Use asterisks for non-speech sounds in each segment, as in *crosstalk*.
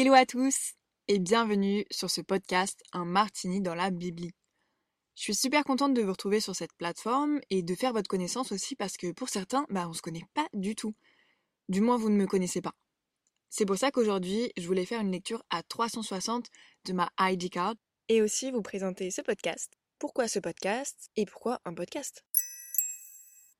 Hello à tous et bienvenue sur ce podcast Un martini dans la Bibli. Je suis super contente de vous retrouver sur cette plateforme et de faire votre connaissance aussi parce que pour certains, bah, on se connaît pas du tout. Du moins, vous ne me connaissez pas. C'est pour ça qu'aujourd'hui, je voulais faire une lecture à 360 de ma ID card et aussi vous présenter ce podcast. Pourquoi ce podcast et pourquoi un podcast?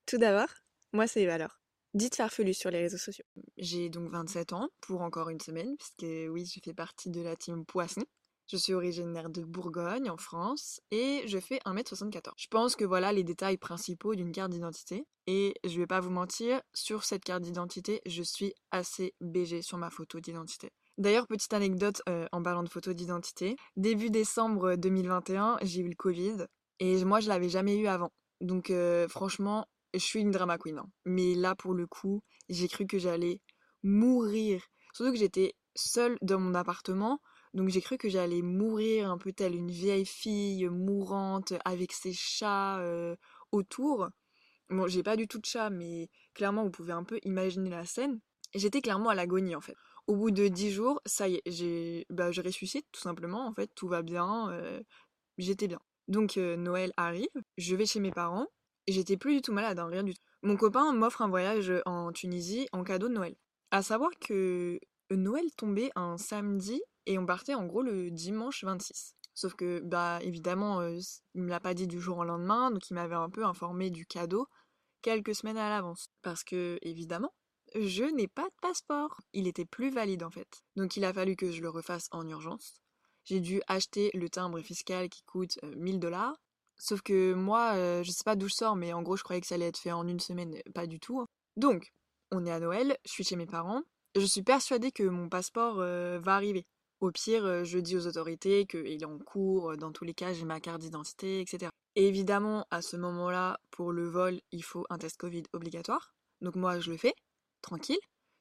Tout d'abord, moi c'est Eva alors. Dites farfelu sur les réseaux sociaux. J'ai donc 27 ans pour encore une semaine, puisque oui, je fais partie de la team Poisson. Je suis originaire de Bourgogne, en France, et je fais 1m74. Je pense que voilà les détails principaux d'une carte d'identité. Et je vais pas vous mentir, sur cette carte d'identité, je suis assez BG sur ma photo d'identité. D'ailleurs, petite anecdote euh, en parlant de photo d'identité. Début décembre 2021, j'ai eu le Covid, et moi je l'avais jamais eu avant. Donc euh, franchement, je suis une drama queen. hein. Mais là, pour le coup, j'ai cru que j'allais mourir. Surtout que j'étais seule dans mon appartement. Donc j'ai cru que j'allais mourir un peu telle une vieille fille mourante avec ses chats euh, autour. Bon, j'ai pas du tout de chat, mais clairement, vous pouvez un peu imaginer la scène. J'étais clairement à l'agonie en fait. Au bout de dix jours, ça y est, j'ai, bah, je ressuscite tout simplement. En fait, tout va bien. euh, j'étais bien. Donc euh, Noël arrive, je vais chez mes parents. J'étais plus du tout malade, hein, rien du tout. Mon copain m'offre un voyage en Tunisie en cadeau de Noël. À savoir que Noël tombait un samedi et on partait en gros le dimanche 26. Sauf que, bah évidemment, il me l'a pas dit du jour au lendemain, donc il m'avait un peu informé du cadeau quelques semaines à l'avance. Parce que, évidemment, je n'ai pas de passeport. Il était plus valide en fait. Donc il a fallu que je le refasse en urgence. J'ai dû acheter le timbre fiscal qui coûte euh, 1000 dollars. Sauf que moi, euh, je sais pas d'où je sors, mais en gros, je croyais que ça allait être fait en une semaine, euh, pas du tout. hein. Donc, on est à Noël, je suis chez mes parents. Je suis persuadée que mon passeport euh, va arriver. Au pire, je dis aux autorités qu'il est en cours, dans tous les cas, j'ai ma carte d'identité, etc. Et évidemment, à ce moment-là, pour le vol, il faut un test Covid obligatoire. Donc moi, je le fais, tranquille.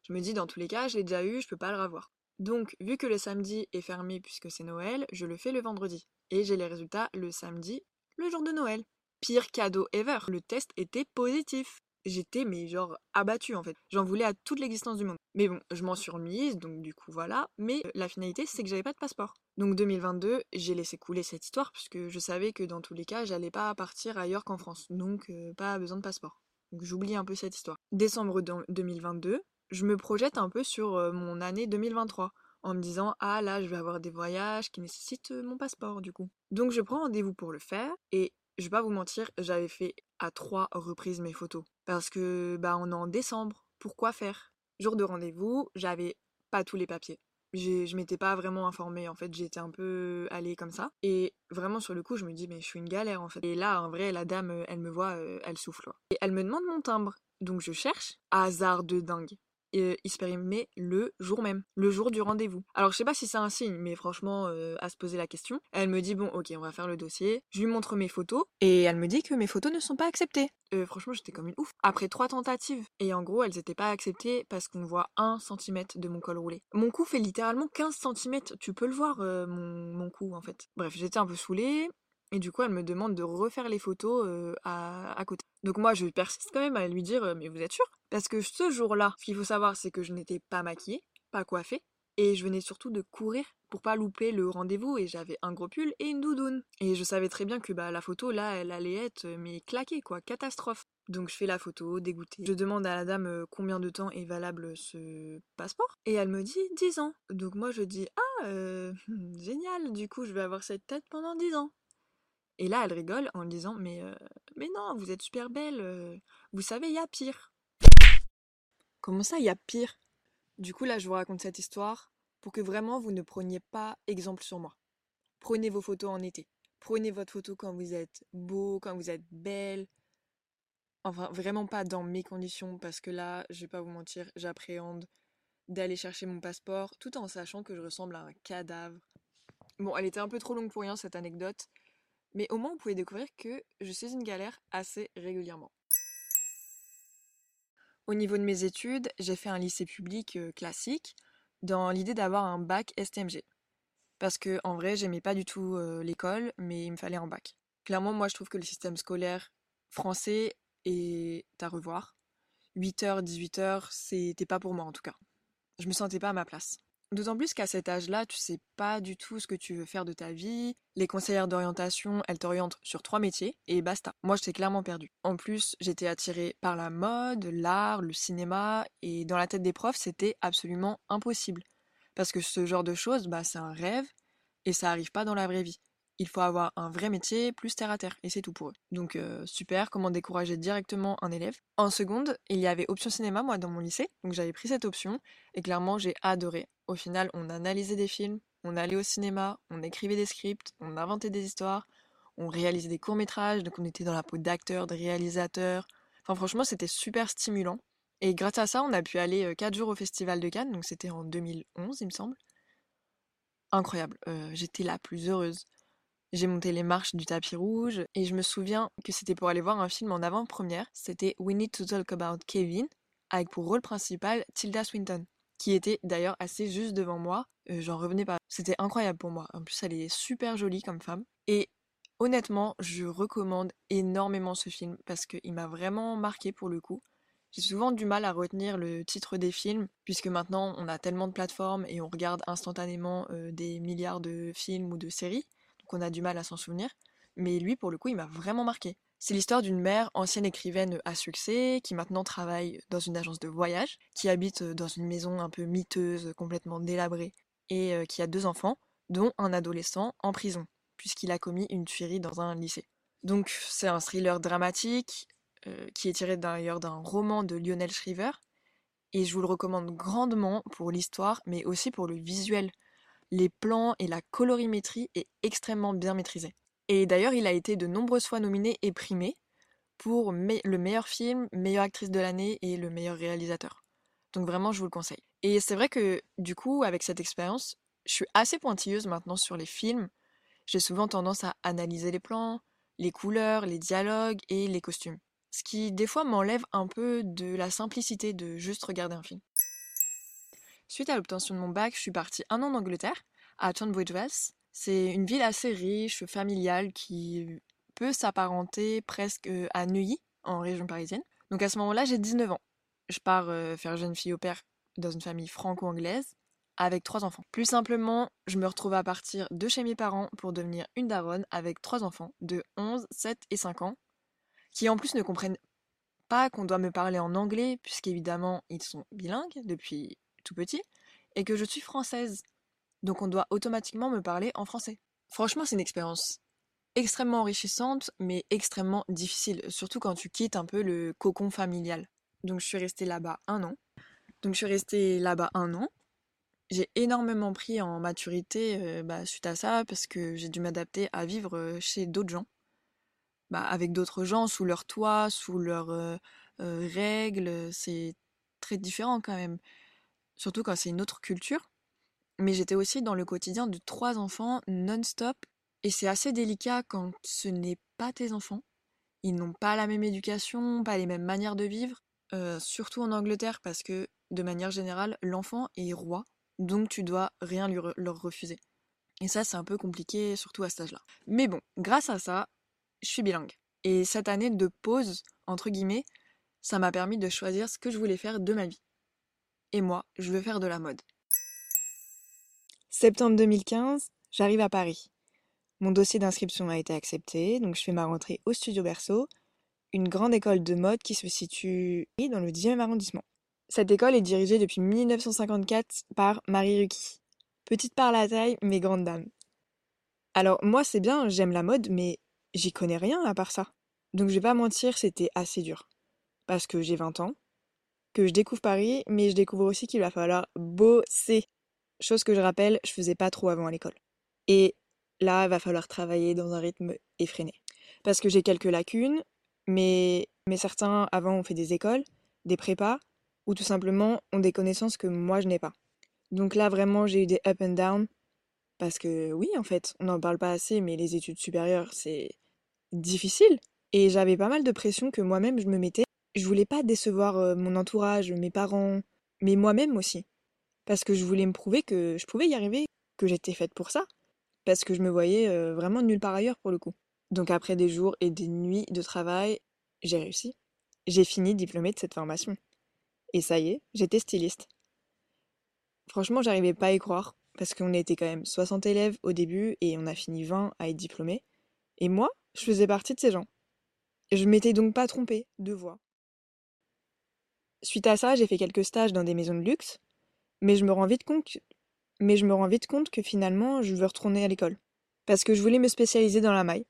Je me dis, dans tous les cas, je l'ai déjà eu, je peux pas le revoir. Donc, vu que le samedi est fermé puisque c'est Noël, je le fais le vendredi. Et j'ai les résultats le samedi, le jour de Noël. Pire cadeau ever, le test était positif. J'étais, mais genre, abattue en fait. J'en voulais à toute l'existence du monde. Mais bon, je m'en suis remise, donc du coup voilà. Mais euh, la finalité, c'est que j'avais pas de passeport. Donc 2022, j'ai laissé couler cette histoire puisque je savais que dans tous les cas, j'allais pas partir ailleurs qu'en France. Donc euh, pas besoin de passeport. Donc j'oublie un peu cette histoire. Décembre de- 2022, je me projette un peu sur euh, mon année 2023 en me disant ah là je vais avoir des voyages qui nécessitent euh, mon passeport du coup. Donc je prends rendez-vous pour le faire et je vais pas vous mentir, j'avais fait à trois reprises mes photos parce que bah on est en décembre, pourquoi faire? Jour de rendez-vous, j'avais pas tous les papiers. Je m'étais pas vraiment informée en fait, j'étais un peu allée comme ça. Et vraiment sur le coup, je me dis mais je suis une galère en fait. Et là, en vrai, la dame, euh, elle me voit, euh, elle souffle. Et elle me demande mon timbre. Donc je cherche, hasard de dingue. Périmait le jour même, le jour du rendez-vous. Alors je sais pas si c'est un signe, mais franchement, à se poser la question. Elle me dit bon ok, on va faire le dossier. Je lui montre mes photos et elle me dit que mes photos ne sont pas acceptées. Euh, franchement, j'étais comme une ouf. Après trois tentatives. Et en gros, elles n'étaient pas acceptées parce qu'on voit un centimètre de mon col roulé. Mon cou fait littéralement 15 centimètres. Tu peux le voir, mon, cou, en fait. Bref, j'étais un peu saoulée. Et du coup, elle me demande de refaire les photos à côté. Donc moi, je persiste quand même à lui dire, euh, mais vous êtes sûr? Parce que ce jour-là, ce qu'il faut savoir, c'est que je n'étais pas maquillée, pas coiffée. Et je venais surtout de courir pour pas louper le rendez-vous et j'avais un gros pull et une doudoune. Et je savais très bien que bah, la photo là, elle allait être euh, mais claquée quoi, catastrophe. Donc je fais la photo, dégoûtée. Je demande à la dame euh, combien de temps est valable ce passeport et elle me dit 10 ans. Donc moi je dis ah *laughs* génial, du coup je vais avoir cette tête pendant 10 ans. Et là elle rigole en me disant mais euh, mais non, vous êtes super belle, euh, vous savez il y a pire. Comment ça il y a pire? Du coup là je vous raconte cette histoire pour que vraiment vous ne preniez pas exemple sur moi. Prenez vos photos en été. Prenez votre photo quand vous êtes beau, quand vous êtes belle. Enfin, vraiment pas dans mes conditions, parce que là, je vais pas vous mentir, j'appréhende d'aller chercher mon passeport, tout en sachant que je ressemble à un cadavre. Bon, elle était un peu trop longue pour rien, cette anecdote, mais au moins vous pouvez découvrir que je suis une galère assez régulièrement. Au niveau de mes études, j'ai fait un lycée public euh, classique, dans l'idée d'avoir un bac STMG. Parce que en vrai, j'aimais pas du tout euh, l'école, mais il me fallait un bac. Clairement, moi, je trouve que le système scolaire français est à revoir. 8h, 18h, c'était pas pour moi en tout cas. Je me sentais pas à ma place. D'autant plus qu'à cet âge-là, tu sais pas du tout ce que tu veux faire de ta vie. Les conseillères d'orientation, elles t'orientent sur trois métiers et basta. Moi, j'étais clairement perdue. En plus, j'étais attirée par la mode, l'art, le cinéma et dans la tête des profs, c'était absolument impossible. Parce que ce genre de choses, bah, c'est un rêve et ça arrive pas dans la vraie vie. Il faut avoir un vrai métier plus terre à terre et c'est tout pour eux. Donc super, comment décourager directement un élève. En seconde, il y avait option cinéma moi dans mon lycée, donc j'avais pris cette option et clairement j'ai adoré. Au final, on analysait des films, on allait au cinéma, on écrivait des scripts, on inventait des histoires, on réalisait des courts-métrages, donc on était dans la peau d'acteurs, de réalisateurs. Enfin franchement, c'était super stimulant. Et grâce à ça, on a pu aller 4 jours au Festival de Cannes, donc c'était en 2011, il me semble. Incroyable, j'étais la plus heureuse. J'ai monté les marches du tapis rouge et je me souviens que c'était pour aller voir un film en avant-première. C'était We Need to Talk About Kevin, avec pour rôle principal Tilda Swinton, qui était d'ailleurs assez juste devant moi. Euh, j'en revenais pas. C'était incroyable pour moi. En plus, elle est super jolie comme femme. Et honnêtement, je recommande énormément ce film parce qu'il m'a vraiment marqué pour le coup. J'ai souvent du mal à retenir le titre des films, puisque maintenant on a tellement de plateformes et on regarde instantanément euh, des milliards de films ou de séries qu'on a du mal à s'en souvenir. Mais lui, pour le coup, il m'a vraiment marqué. C'est l'histoire d'une mère, ancienne écrivaine à succès, qui maintenant travaille dans une agence de voyage, qui habite dans une maison un peu miteuse, complètement délabrée, et euh, qui a deux enfants, dont un adolescent en prison, puisqu'il a commis une tuerie dans un lycée. Donc c'est un thriller dramatique, euh, qui est tiré d'ailleurs d'un roman de Lionel Shriver, et je vous le recommande grandement pour l'histoire, mais aussi pour le visuel les plans et la colorimétrie est extrêmement bien maîtrisée. Et d'ailleurs, il a été de nombreuses fois nominé et primé pour le meilleur film, meilleure actrice de l'année et le meilleur réalisateur. Donc vraiment, je vous le conseille. Et c'est vrai que du coup, avec cette expérience, je suis assez pointilleuse maintenant sur les films. J'ai souvent tendance à analyser les plans, les couleurs, les dialogues et les costumes. Ce qui des fois m'enlève un peu de la simplicité de juste regarder un film. Suite à l'obtention de mon bac, je suis partie un an en Angleterre, à Tunbridge. C'est une ville assez riche, familiale, qui peut s'apparenter presque à Neuilly, en région parisienne. Donc à ce moment-là, j'ai 19 ans. Je pars euh, faire jeune fille au père dans une famille franco-anglaise avec trois enfants. Plus simplement, je me retrouve à partir de chez mes parents pour devenir une daronne avec trois enfants de 11, 7 et 5 ans, qui en plus ne comprennent pas qu'on doit me parler en anglais, puisqu'évidemment ils sont bilingues depuis petit, et que je suis française. Donc on doit automatiquement me parler en français. Franchement, c'est une expérience extrêmement enrichissante, mais extrêmement difficile, surtout quand tu quittes un peu le cocon familial. Donc je suis restée là-bas un an. Donc je suis restée là-bas un an. J'ai énormément pris en maturité euh, bah, suite à ça, parce que j'ai dû m'adapter à vivre euh, chez d'autres gens. Bah, avec d'autres gens, sous leur toit, sous leurs euh, règles. C'est très différent quand même surtout quand c'est une autre culture. Mais j'étais aussi dans le quotidien de trois enfants non-stop. Et c'est assez délicat quand ce n'est pas tes enfants. Ils n'ont pas la même éducation, pas les mêmes manières de vivre. Euh, surtout en Angleterre parce que, de manière générale, l'enfant est roi. Donc tu dois rien leur refuser. Et ça, c'est un peu compliqué, surtout à cet âge-là. Mais bon, grâce à ça, je suis bilingue. Et cette année de pause, entre guillemets, ça m'a permis de choisir ce que je voulais faire de ma vie et moi, je veux faire de la mode. Septembre 2015, j'arrive à Paris. Mon dossier d'inscription a été accepté, donc je fais ma rentrée au Studio Berceau, une grande école de mode qui se situe dans le 10e arrondissement. Cette école est dirigée depuis 1954 par Marie Ruki. Petite par la taille, mais grande dame. Alors moi c'est bien, j'aime la mode, mais j'y connais rien à part ça. Donc je vais pas mentir, c'était assez dur. Parce que j'ai 20 ans, que je découvre Paris, mais je découvre aussi qu'il va falloir bosser. Chose que je rappelle, je faisais pas trop avant à l'école. Et là, il va falloir travailler dans un rythme effréné. Parce que j'ai quelques lacunes, mais, mais certains avant ont fait des écoles, des prépas, ou tout simplement ont des connaissances que moi je n'ai pas. Donc là, vraiment, j'ai eu des up and down. Parce que oui, en fait, on n'en parle pas assez, mais les études supérieures, c'est difficile. Et j'avais pas mal de pression que moi-même je me mettais je voulais pas décevoir mon entourage, mes parents, mais moi-même aussi. Parce que je voulais me prouver que je pouvais y arriver, que j'étais faite pour ça. Parce que je me voyais vraiment nulle part ailleurs pour le coup. Donc après des jours et des nuits de travail, j'ai réussi. J'ai fini diplômée de cette formation. Et ça y est, j'étais styliste. Franchement, j'arrivais pas à y croire, parce qu'on était quand même 60 élèves au début et on a fini 20 à être diplômés. Et moi, je faisais partie de ces gens. Je m'étais donc pas trompée de voix. Suite à ça, j'ai fait quelques stages dans des maisons de luxe, mais je me rends vite compte que, finalement, je veux retourner à l'école. Parce que je voulais me spécialiser dans la maille,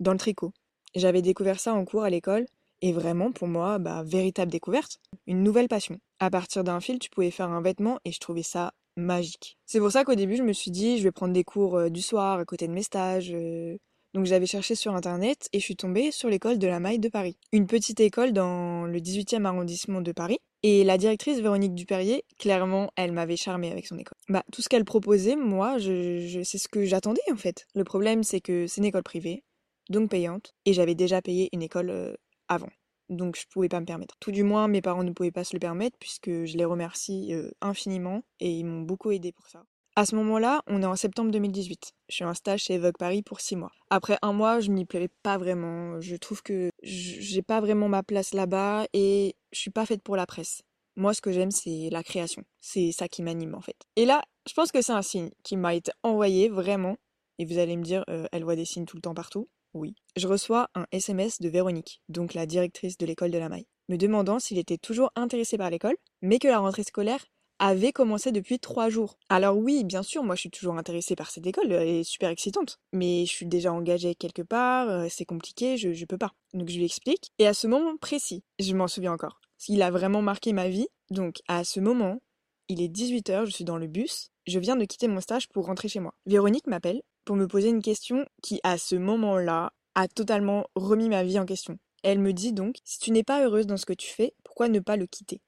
dans le tricot. J'avais découvert ça en cours à l'école, et vraiment, pour moi, bah, véritable découverte, une nouvelle passion. À partir d'un fil, tu pouvais faire un vêtement, et je trouvais ça magique. C'est pour ça qu'au début, je me suis dit, je vais prendre des cours euh, du soir à côté de mes stages, euh, donc j'avais cherché sur internet et je suis tombée sur l'école de la maille de Paris. Une petite école dans le 18e arrondissement de Paris. Et la directrice Véronique Duperrier, clairement, elle m'avait charmée avec son école. Bah, tout ce qu'elle proposait, moi, je, c'est ce que j'attendais en fait. Le problème, c'est que c'est une école privée, donc payante, et j'avais déjà payé une école euh, avant. Donc je pouvais pas me permettre. Tout du moins, mes parents ne pouvaient pas se le permettre puisque je les remercie euh, infiniment et ils m'ont beaucoup aidé pour ça. À ce moment-là, on est en septembre 2018. Je suis en stage chez Vogue Paris pour six mois. Après un mois, je m'y plais pas vraiment. Je trouve que j'ai pas vraiment ma place là-bas et je suis pas faite pour la presse. Moi, ce que j'aime, c'est la création. C'est ça qui m'anime en fait. Et là, je pense que c'est un signe qui m'a été envoyé vraiment. Et vous allez me dire, euh, elle voit des signes tout le temps partout? Oui. Je reçois un SMS de Véronique, donc la directrice de l'école de la maille, me demandant s'il était toujours intéressé par l'école, mais que la rentrée scolaire avait commencé depuis trois jours. Alors oui, bien sûr, moi je suis toujours intéressée par cette école, elle est super excitante. Mais je suis déjà engagée quelque part, euh, c'est compliqué, je, je peux pas. Donc je lui explique. Et à ce moment précis, je m'en souviens encore, il a vraiment marqué ma vie. Donc à ce moment, il est 18h, je suis dans le bus, je viens de quitter mon stage pour rentrer chez moi. Véronique m'appelle pour me poser une question qui, à ce moment-là, a totalement remis ma vie en question. Elle me dit donc, si tu n'es pas heureuse dans ce que tu fais, pourquoi ne pas le quitter?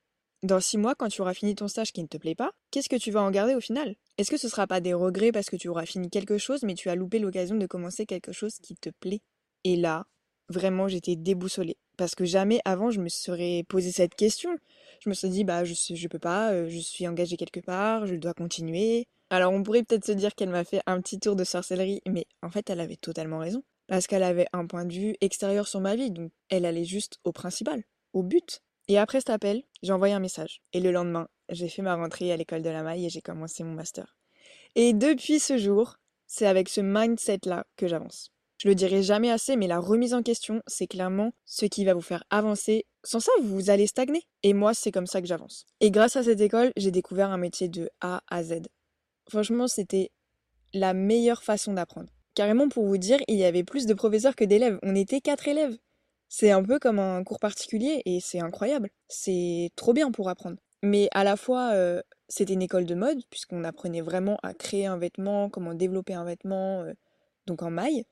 Dans six mois, quand tu auras fini ton stage qui ne te plaît pas, qu'est-ce que tu vas en garder au final? Est-ce que ce sera pas des regrets parce que tu auras fini quelque chose, mais tu as loupé l'occasion de commencer quelque chose qui te plaît? Et là, vraiment, j'étais déboussolée. Parce que jamais avant, je me serais posé cette question. Je me suis dit, bah, je, je peux pas, euh, je suis engagée quelque part, je dois continuer. Alors, on pourrait peut-être se dire qu'elle m'a fait un petit tour de sorcellerie, mais en fait, elle avait totalement raison. Parce qu'elle avait un point de vue extérieur sur ma vie, donc elle allait juste au principal, au but. Et après cet appel, j'ai envoyé un message. Et le lendemain, j'ai fait ma rentrée à l'école de la maille et j'ai commencé mon master. Et depuis ce jour, c'est avec ce mindset-là que j'avance. Je le dirai jamais assez, mais la remise en question, c'est clairement ce qui va vous faire avancer. Sans ça, vous allez stagner. Et moi, c'est comme ça que j'avance. Et grâce à cette école, j'ai découvert un métier de A à Z. Franchement, c'était la meilleure façon d'apprendre. Carrément, pour vous dire, il y avait plus de professeurs que d'élèves. On était quatre élèves. C'est un peu comme un cours particulier et c'est incroyable. C'est trop bien pour apprendre. Mais à la fois, c'était une école de mode, puisqu'on apprenait vraiment à créer un vêtement, comment développer un vêtement, donc en maille.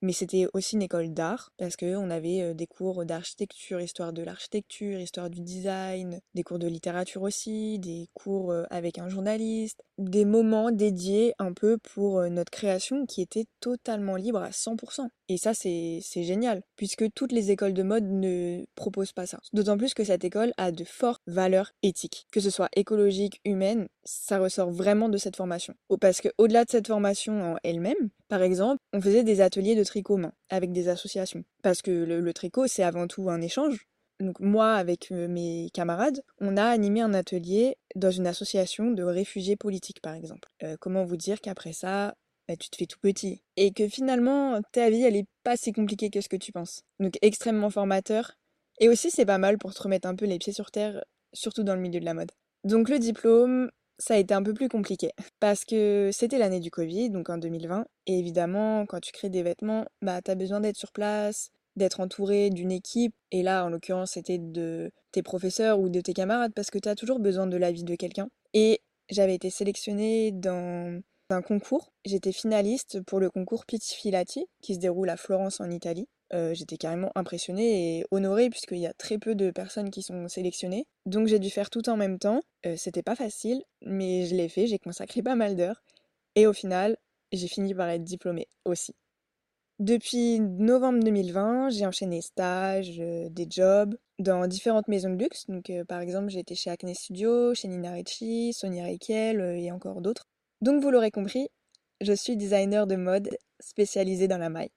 Mais c'était aussi une école d'art, parce qu'on avait des cours d'architecture, histoire de l'architecture, histoire du design, des cours de littérature aussi, des cours avec un journaliste, des moments dédiés un peu pour notre création qui était totalement libre à 100%. Et ça, c'est génial, puisque toutes les écoles de mode ne proposent pas ça. D'autant plus que cette école a de fortes valeurs éthiques, que ce soit écologique, humaine, ça ressort vraiment de cette formation. Parce que au-delà de cette formation en elle-même, par exemple, on faisait des ateliers de tricot main avec des associations. Parce que le, tricot, c'est avant tout un échange. Donc moi, avec euh, mes camarades, on a animé un atelier dans une association de réfugiés politiques, par exemple. Euh, comment vous dire qu'après ça, bah, tu te fais tout petit. Et que finalement, ta vie, elle est pas si compliquée que ce que tu penses. Donc extrêmement formateur. Et aussi, c'est pas mal pour te remettre un peu les pieds sur terre, surtout dans le milieu de la mode. Donc le diplôme, ça a été un peu plus compliqué *laughs* parce que c'était l'année du Covid, donc en 2020. Et évidemment, quand tu crées des vêtements, bah, tu as besoin d'être sur place, d'être entouré d'une équipe. Et là, en l'occurrence, c'était de tes professeurs ou de tes camarades parce que tu as toujours besoin de l'avis de quelqu'un. Et j'avais été sélectionnée dans un concours. J'étais finaliste pour le concours Pitti Filati qui se déroule à Florence en Italie. Euh, j'étais carrément impressionnée et honorée puisqu'il y a très peu de personnes qui sont sélectionnées. Donc j'ai dû faire tout en même temps. Euh, c'était pas facile, mais je l'ai fait, j'ai consacré pas mal d'heures. Et au final, j'ai fini par être diplômée aussi. Depuis novembre 2020, j'ai enchaîné stages, euh, des jobs dans différentes maisons de luxe. Donc par exemple, j'ai été chez Acne Studio, chez Nina Ricci, Sonia Reikel et encore d'autres. Donc vous l'aurez compris, je suis designer de mode spécialisé dans la maille.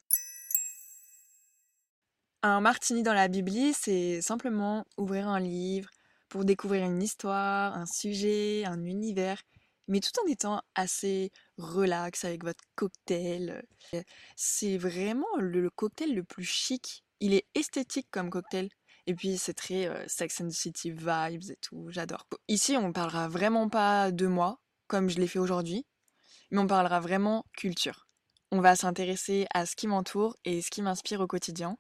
Un martini dans la Bibli, c'est simplement ouvrir un livre pour découvrir une histoire, un sujet, un univers, mais tout en étant assez relax avec votre cocktail. C'est vraiment le cocktail le plus chic. Il est esthétique comme cocktail. Et puis c'est très euh, Sex and the City vibes et tout, j'adore. Ici, on parlera vraiment pas de moi, comme je l'ai fait aujourd'hui, mais on parlera vraiment culture. On va s'intéresser à ce qui m'entoure et ce qui m'inspire au quotidien,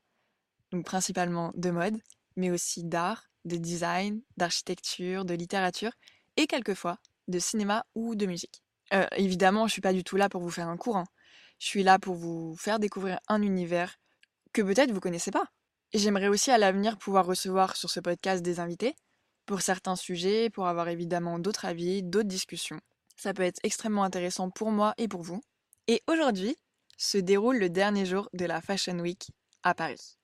donc principalement de mode, mais aussi d'art, de design, d'architecture, de littérature et quelquefois de cinéma ou de musique. Euh, évidemment, je suis pas du tout là pour vous faire un cours. Hein. Je suis là pour vous faire découvrir un univers que peut-être vous connaissez pas. J'aimerais aussi à l'avenir pouvoir recevoir sur ce podcast des invités pour certains sujets, pour avoir évidemment d'autres avis, d'autres discussions. Ça peut être extrêmement intéressant pour moi et pour vous. Et aujourd'hui se déroule le dernier jour de la Fashion Week à Paris.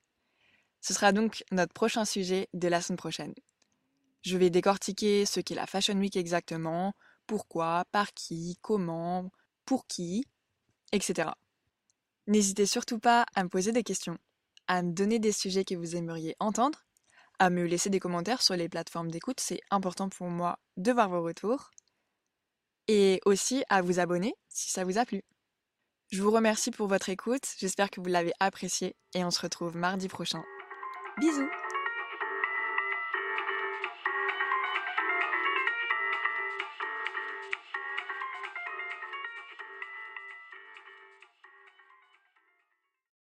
Ce sera donc notre prochain sujet de la semaine prochaine. Je vais décortiquer ce qu'est la Fashion Week exactement, pourquoi, par qui, comment, pour qui, etc. N'hésitez surtout pas à me poser des questions, à me donner des sujets que vous aimeriez entendre, à me laisser des commentaires sur les plateformes d'écoute, c'est important pour moi de voir vos retours, et aussi à vous abonner si ça vous a plu. Je vous remercie pour votre écoute, j'espère que vous l'avez apprécié et on se retrouve mardi prochain Bisous